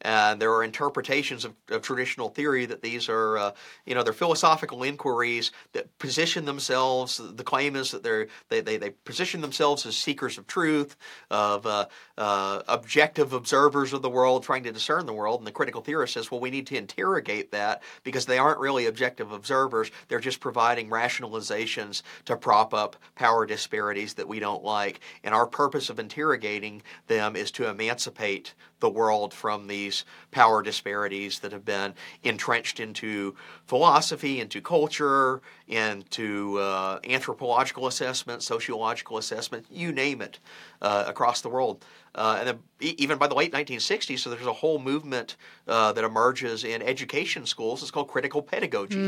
[SPEAKER 1] And there are interpretations of, of traditional theory that these are, uh, you know, they're philosophical inquiries that position themselves. The claim is that they're they, they, they position themselves as seekers of truth, of uh, uh, objective observers of the world, trying to discern the world. And the critical theorist says, well, we need to interrogate that because they aren't really objective observers. They're just providing rationalizations to prop up power disparities that we don't like. And our purpose of interrogating them is to emancipate the world from these power disparities that have been entrenched into philosophy, into culture, into uh, anthropological assessment, sociological assessment, you name it, uh, across the world. Uh, and then even by the late 1960s, so there's a whole movement uh, that emerges in education schools. It's called critical pedagogy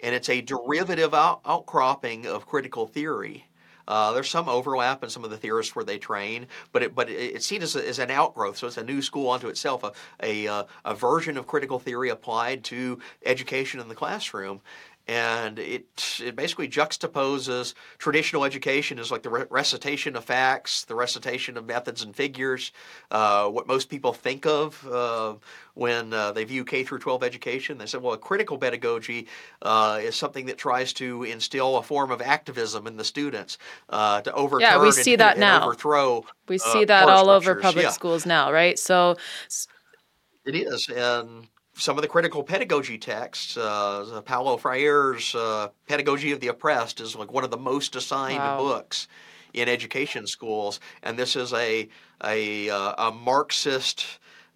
[SPEAKER 1] and it's a derivative out- outcropping of critical theory. Uh, there's some overlap in some of the theorists where they train, but it, but it, it's seen as, a, as an outgrowth, so it's a new school unto itself, a, a, uh, a version of critical theory applied to education in the classroom. And it it basically juxtaposes traditional education as like the re- recitation of facts, the recitation of methods and figures, uh, what most people think of uh, when uh, they view K through 12 education. They said, well, a critical pedagogy uh, is something that tries to instill a form of activism in the students uh, to overturn yeah,
[SPEAKER 2] we
[SPEAKER 1] and-
[SPEAKER 2] see that
[SPEAKER 1] and
[SPEAKER 2] now.
[SPEAKER 1] overthrow.
[SPEAKER 2] we
[SPEAKER 1] uh,
[SPEAKER 2] see that all over public
[SPEAKER 1] Yeah.
[SPEAKER 2] schools now, right? So
[SPEAKER 1] It is, and some of the critical pedagogy texts, uh, Paulo Freire's uh, "Pedagogy of the Oppressed" is like one of the most assigned
[SPEAKER 2] Wow.
[SPEAKER 1] books in education schools, and this is a a, uh, a Marxist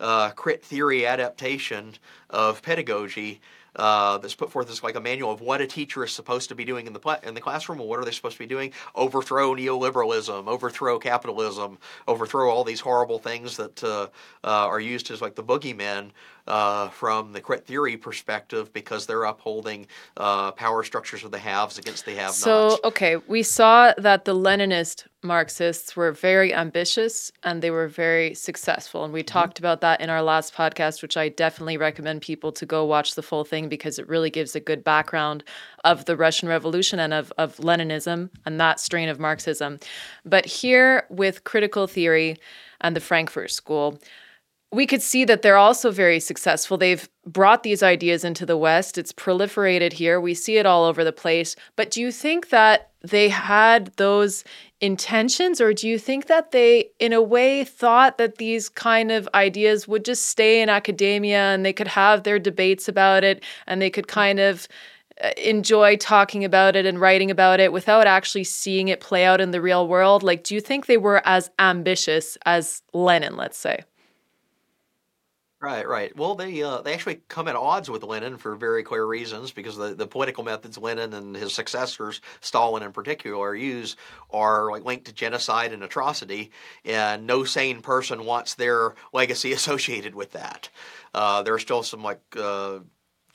[SPEAKER 1] uh, crit theory adaptation of pedagogy. Uh, that's put forth as like a manual of what a teacher is supposed to be doing in the pla- in the classroom. What are they supposed to be doing? Overthrow neoliberalism, overthrow capitalism, overthrow all these horrible things that uh, uh, are used as like the boogeymen uh, from the crit theory perspective because they're upholding uh, power structures of the haves against the have-nots.
[SPEAKER 2] So, okay, we saw that the Leninist Marxists were very ambitious and they were very successful. And we talked about that in our last podcast, which I definitely recommend people to go watch the full thing because it really gives a good background of the Russian Revolution and of, of Leninism and that strain of Marxism. But here with critical theory and the Frankfurt School, we could see that they're also very successful. They've brought these ideas into the West. It's proliferated here. We see it all over the place. But do you think that they had those intentions, or do you think that they, in a way, thought that these kind of ideas would just stay in academia and they could have their debates about it and they could kind of uh, enjoy talking about it and writing about it without actually seeing it play out in the real world? Like, do you think they were as ambitious as Lenin, let's say?
[SPEAKER 1] Right, right. Well, they uh, they actually come at odds with Lenin for very clear reasons because the, the political methods Lenin and his successors, Stalin in particular, use are like linked to genocide and atrocity, and no sane person wants their legacy associated with that. Uh, there are still some like uh,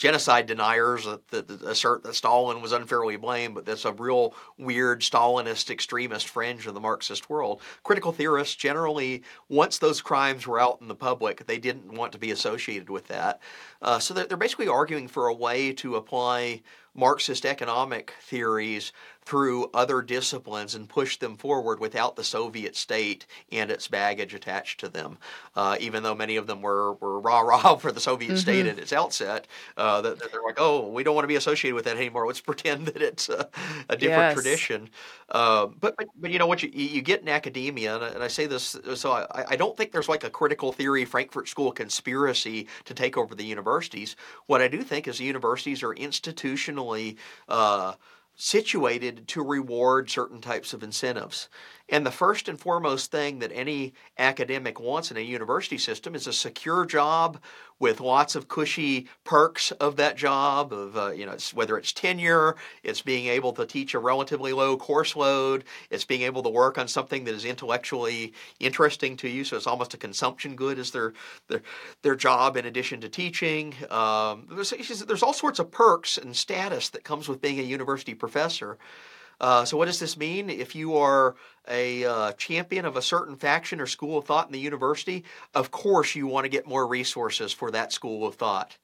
[SPEAKER 1] genocide deniers that, that, that, assert that Stalin was unfairly blamed, but that's a real weird Stalinist extremist fringe of the Marxist world. Critical theorists generally, once those crimes were out in the public, they didn't want to be associated with that. Uh, so they're, they're basically arguing for a way to apply Marxist economic theories through other disciplines and push them forward without the Soviet state and its baggage attached to them. Uh, even though many of them were, were rah rah for the Soviet mm-hmm. state at its outset, uh, that, that, they're like, oh, we don't want to be associated with that anymore. Let's pretend that it's a, a different yes. tradition. Uh, but, but, but you know what you, you get in academia, and I, and I say this, so I, I don't think there's like a critical theory Frankfurt School conspiracy to take over the universities. What I do think is the universities are institutionally uh, situated to reward certain types of incentives. And the first and foremost thing that any academic wants in a university system is a secure job with lots of cushy perks of that job of uh, you know it's, whether it's tenure it's being able to teach a relatively low course load it's being able to work on something that is intellectually interesting to you so it's almost a consumption good as their their, their job in addition to teaching. Um, there's, there's all sorts of perks and status that comes with being a university professor uh, so, what does this mean? If you are a uh, champion of a certain faction or school of thought in the university, of course you want to get more resources for that school of thought.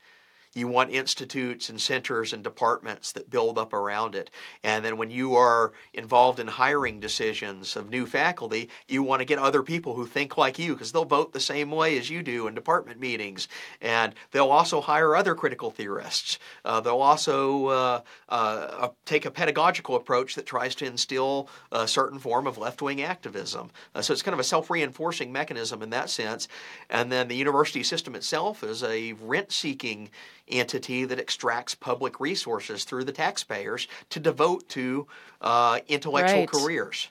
[SPEAKER 1] You want institutes and centers and departments that build up around it. And then when you are involved in hiring decisions of new faculty, you want to get other people who think like you because they'll vote the same way as you do in department meetings. And they'll also hire other critical theorists. Uh, they'll also uh, uh, take a pedagogical approach that tries to instill a certain form of left wing activism. Uh, so it's kind of a self reinforcing mechanism in that sense. And then the university system itself is a rent seeking entity that extracts public resources through the taxpayers to devote to uh, intellectual right. careers.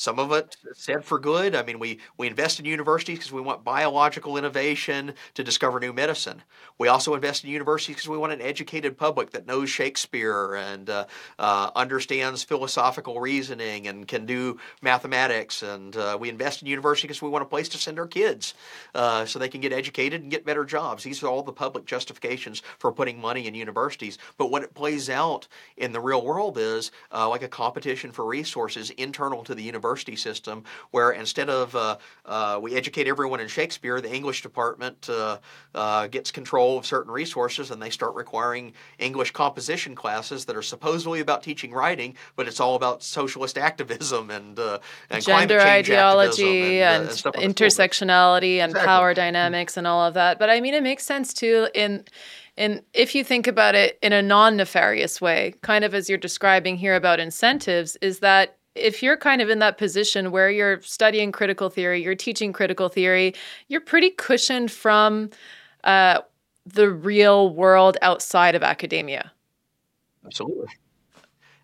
[SPEAKER 1] Some of it said for good. I mean, we, we invest in universities because we want biological innovation to discover new medicine. We also invest in universities because we want an educated public that knows Shakespeare and uh, uh, understands philosophical reasoning and can do mathematics. And uh, we invest in universities because we want a place to send our kids uh, so they can get educated and get better jobs. These are all the public justifications for putting money in universities. But what it plays out in the real world is uh, like a competition for resources internal to the university university system where instead of uh, uh, we educate everyone in Shakespeare, the English department uh, uh, gets control of certain resources and they start requiring English composition classes that are supposedly about teaching writing, but it's all about socialist activism and, uh, and
[SPEAKER 2] gender ideology and, and, and intersectionality and exactly. power dynamics and all of that. But I mean, it makes sense too in and if you think about it in a non nefarious way, kind of as you're describing here about incentives, is that if you're kind of in that position where you're studying critical theory, you're teaching critical theory, you're pretty cushioned from uh, the real world outside of academia.
[SPEAKER 1] Absolutely.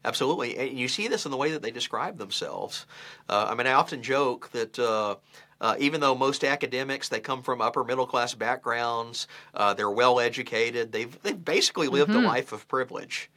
[SPEAKER 1] Absolutely. And you see this in the way that they describe themselves. Uh, I mean, I often joke that. Uh, uh, even though most academics they come from upper middle class backgrounds, uh, they're well educated. They've they've basically lived mm-hmm. a life of privilege.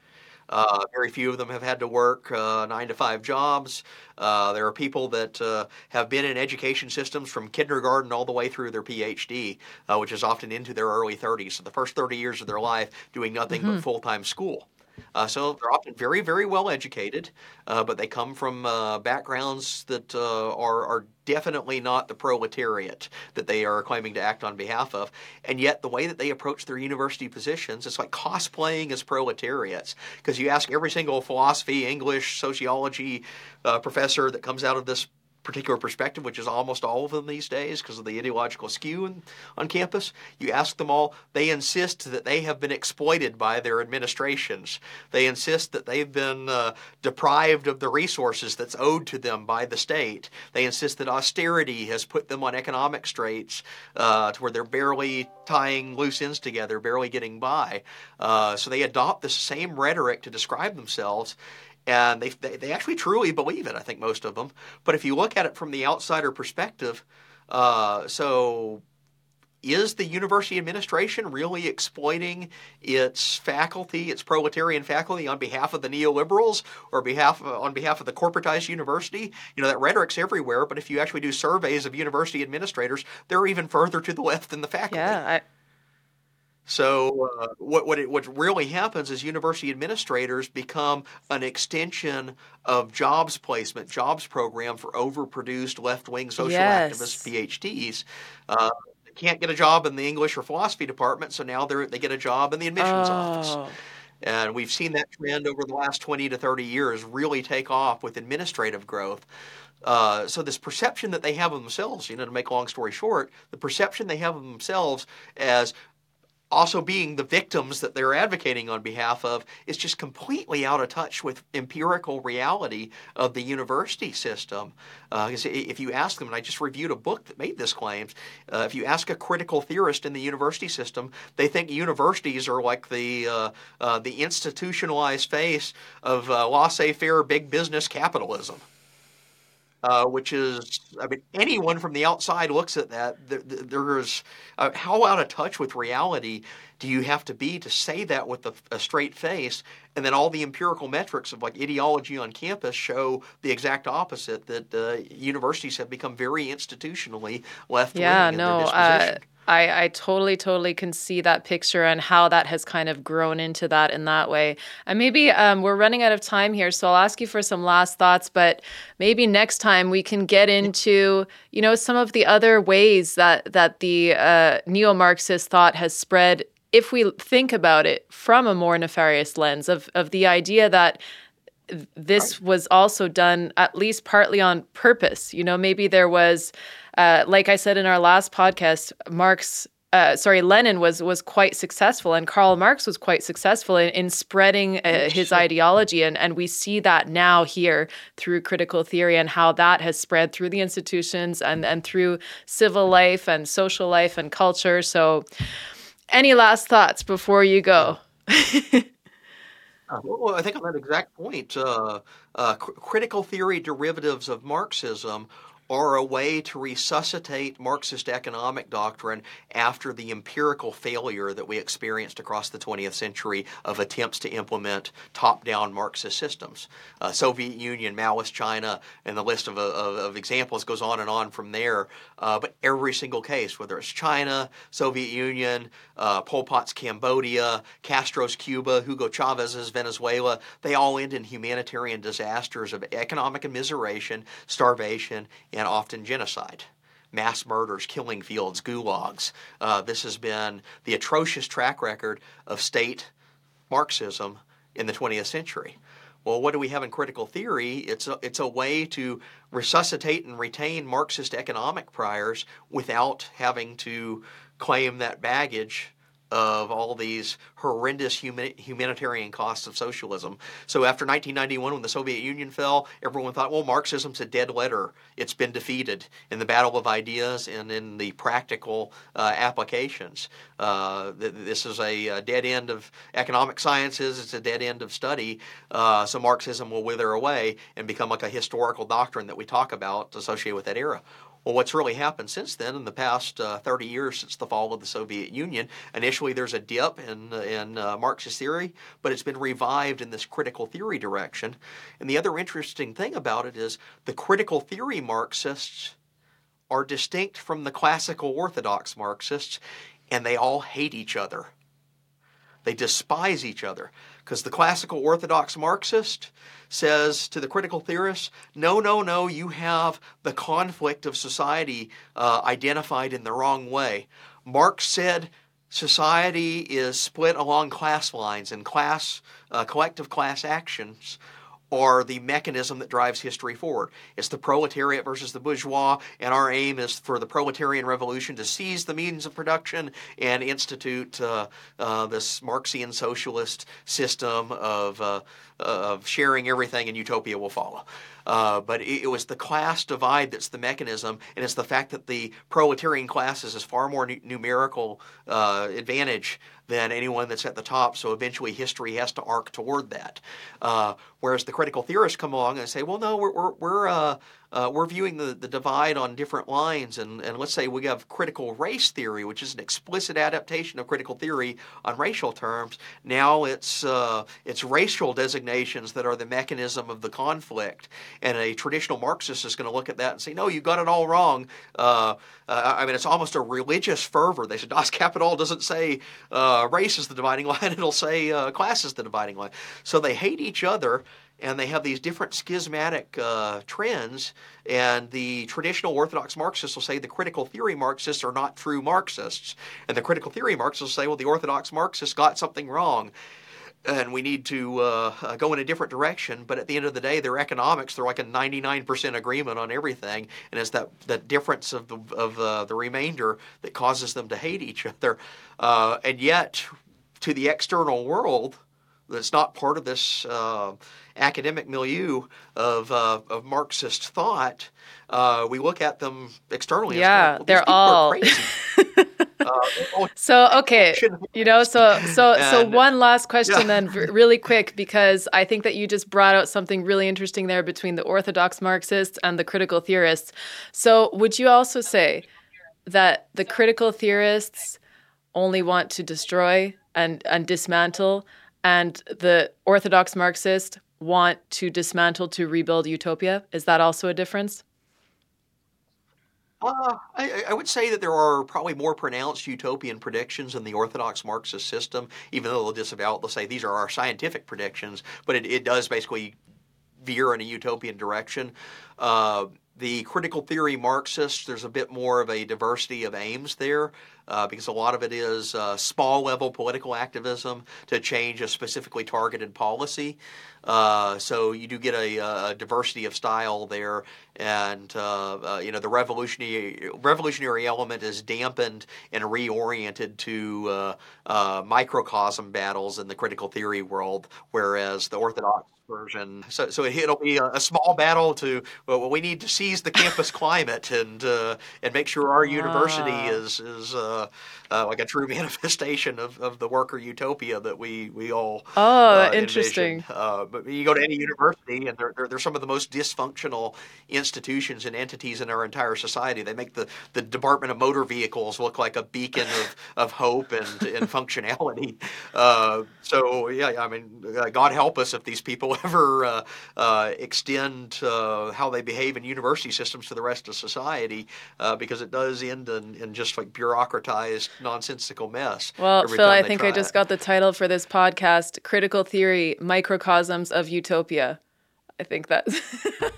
[SPEAKER 1] Uh, very few of them have had to work uh, nine to five jobs. Uh, there are people that uh, have been in education systems from kindergarten all the way through their PhD, uh, which is often into their early 30s. So the first 30 years of their life doing nothing mm-hmm. but full time school. Uh, so they're often very, very well educated, uh, but they come from uh, backgrounds that uh, are, are definitely not the proletariat that they are claiming to act on behalf of. And yet, the way that they approach their university positions, it's like cosplaying as proletariats. Because you ask every single philosophy, English, sociology uh, professor that comes out of this particular perspective, which is almost all of them these days because of the ideological skew in, on campus. You ask them all, they insist that they have been exploited by their administrations. They insist that they've been uh, deprived of the resources that's owed to them by the state. They insist that austerity has put them on economic straits uh, to where they're barely tying loose ends together, barely getting by. Uh, so they adopt the same rhetoric to describe themselves and they, they, they actually truly believe it. I think most of them. But if you look at it from the outsider perspective, uh, so is the university administration really exploiting its faculty, its proletarian faculty, on behalf of the neoliberals or behalf uh, on behalf of the corporatized university? You know that rhetoric's everywhere, but if you actually do surveys of university administrators, they're even further to the left than the faculty.
[SPEAKER 2] Yeah, I,
[SPEAKER 1] So uh, what what it, what really happens is university administrators become an extension of jobs placement, jobs program for overproduced left wing social
[SPEAKER 2] Yes.
[SPEAKER 1] activists, PhDs. Uh, they can't get a job in the English or philosophy department, so now they they get a job in the admissions office.
[SPEAKER 2] Oh,
[SPEAKER 1] And we've seen that trend over the last 20 to 30 years really take off with administrative growth. Uh, so this perception that they have of themselves, you know, to make a long story short, the perception they have of themselves as also being the victims that they're advocating on behalf of is just completely out of touch with empirical reality of the university system. Uh, if you ask them, and I just reviewed a book that made this claim, uh, if you ask a critical theorist in the university system, they think universities are like the uh, uh, the institutionalized face of uh, laissez-faire big business capitalism uh, which is, I mean, anyone from the outside looks at that. There, there's uh, how out of touch with reality do you have to be to say that with a, a straight face? And then all the empirical metrics of like ideology on campus show the exact opposite. That uh, universities have become very institutionally left wing
[SPEAKER 2] yeah,
[SPEAKER 1] in
[SPEAKER 2] no.
[SPEAKER 1] their
[SPEAKER 2] Uh,
[SPEAKER 1] disposition.
[SPEAKER 2] I, I totally, totally can see that picture and how that has kind of grown into that in that way. And maybe um, we're running out of time here, so I'll ask you for some last thoughts. But maybe next time we can get into, you know, some of the other ways that that the uh, neo-Marxist thought has spread. If we think about it from a more nefarious lens of of the idea that this was also done at least partly on purpose. You know, maybe there was, uh, like I said in our last podcast, Marx. Uh, sorry, Lenin was was quite successful, and Karl Marx was quite successful in, in spreading uh, his ideology, and and we see that now here through critical theory and how that has spread through the institutions and and through civil life and social life and culture. So, any last thoughts before you go?
[SPEAKER 1] Uh, Well, I think on that exact point, uh, uh, cr- critical theory derivatives of Marxism are a way to resuscitate Marxist economic doctrine after the empirical failure that we experienced across the 20th century of attempts to implement top down Marxist systems. Uh, Soviet Union, Maoist China, and the list of, of, of examples goes on and on from there. Uh, but every single case, whether it's China, Soviet Union, uh, Pol Pot's Cambodia, Castro's Cuba, Hugo Chavez's Venezuela, they all end in humanitarian disasters of economic immiseration, starvation, often genocide. Mass murders, killing fields, gulags. Uh, this has been the atrocious track record of state Marxism in the 20th century. Well, what do we have in critical theory? It's a, it's a way to resuscitate and retain Marxist economic priors without having to claim that baggage of all these horrendous human, humanitarian costs of socialism. So after 1991, when the Soviet Union fell, everyone thought, well, Marxism's a dead letter. It's been defeated in the battle of ideas and in the practical uh, applications. Uh, th- this is a, a dead end of economic sciences. It's a dead end of study. Uh, so Marxism will wither away and become like a historical doctrine that we talk about associated with that era. Well, what's really happened since then, in the past uh, 30 years since the fall of the Soviet Union, initially there's a dip in, in uh, Marxist theory, but it's been revived in this critical theory direction. And the other interesting thing about it is the critical theory Marxists are distinct from the classical orthodox Marxists, and they all hate each other. They despise each other because the classical orthodox Marxist says to the critical theorist, no, no, no, you have the conflict of society uh, identified in the wrong way. Marx said society is split along class lines, and class, uh, collective class actions are the mechanism that drives history forward. It's the proletariat versus the bourgeois, and our aim is for the proletarian revolution to seize the means of production and institute uh, uh, this Marxian socialist system of, uh, of sharing everything, and utopia will follow. Uh, but it, it, was the class divide that's the mechanism, and it's the fact that the proletarian classes is far more nu- numerical uh, advantage than anyone that's at the top. So eventually, history has to arc toward that. Uh, whereas the critical theorists come along and say, "Well, no, we're we're we're, uh, we're viewing the, the divide on different lines. And, and let's say we have critical race theory, which is an explicit adaptation of critical theory on racial terms. Now it's, uh, it's racial designations that are the mechanism of the conflict. And a traditional Marxist is going to look at that and say, no, you got it all wrong. Uh, uh, I mean, it's almost a religious fervor. They said Das Kapital doesn't say uh, race is the dividing line, it'll say uh, class is the dividing line. So they hate each other and they have these different schismatic uh, trends. And the traditional Orthodox Marxists will say the critical theory Marxists are not true Marxists, and the critical theory Marxists will say, well, the Orthodox Marxists got something wrong. And we need to uh, go in a different direction. But at the end of the day, their economics, they're like a 99% agreement on everything. And it's that, that difference of, the, of uh, the remainder that causes them to hate each other. Uh, and yet, to the external world, that's not part of this uh, academic milieu of, uh, of Marxist thought, uh, we look at them externally.
[SPEAKER 2] Yeah,
[SPEAKER 1] well,
[SPEAKER 2] they're all.
[SPEAKER 1] Uh,
[SPEAKER 2] so okay, you know, so so and, so one last question yeah. then, really quick, because I think that you just brought out something really interesting there between the orthodox Marxists and the critical theorists. So would you also say that the critical theorists only want to destroy and and dismantle, and the orthodox Marxist want to dismantle to rebuild utopia? Is that also a difference?
[SPEAKER 1] Uh, I, I, would say that there are probably more pronounced utopian predictions in the Orthodox Marxist system, even though they'll disavow it. They'll say these are our scientific predictions, but it, it does basically veer in a utopian direction. Uh, the critical theory Marxists, there's a bit more of a diversity of aims there uh, because a lot of it is uh, small level political activism to change a specifically targeted policy. Uh, so you do get a, a, diversity of style there, and uh, uh, you know the revolutionary revolutionary element is dampened and reoriented to uh, microcosm battles in the critical theory world, whereas the orthodox version. So, so it'll be a, a, small battle to. Well, we need to seize the campus climate and uh, and make sure our university ah. is is uh, uh, like a true manifestation of, of the worker utopia that we we all.
[SPEAKER 2] Oh, uh, interesting.
[SPEAKER 1] Uh, but you go to any university, and they're, they're, they're some of the most dysfunctional institutions and entities in our entire society. They make the, the Department of Motor Vehicles look like a beacon of, of hope and, and functionality. Uh, so yeah, I mean, God help us if these people ever uh, uh, extend uh, how they behave in university systems to the rest of society, uh, because it does end in, in, just like bureaucratized, nonsensical mess.
[SPEAKER 2] Well, Phil, I think I just it. got the title for this podcast: "Critical Theory: Microcosms of Utopia." I think that's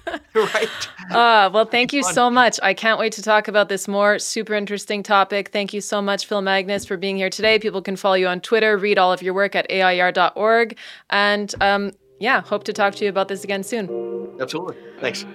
[SPEAKER 1] right.
[SPEAKER 2] Uh, well, thank you so much. I can't wait to talk about this more. Super interesting topic. Thank you so much, Phil Magness, for being here today. People can follow you on Twitter, read all of your work at AIER.org, and um, yeah, hope to talk to you about this again soon.
[SPEAKER 1] Absolutely. Thanks.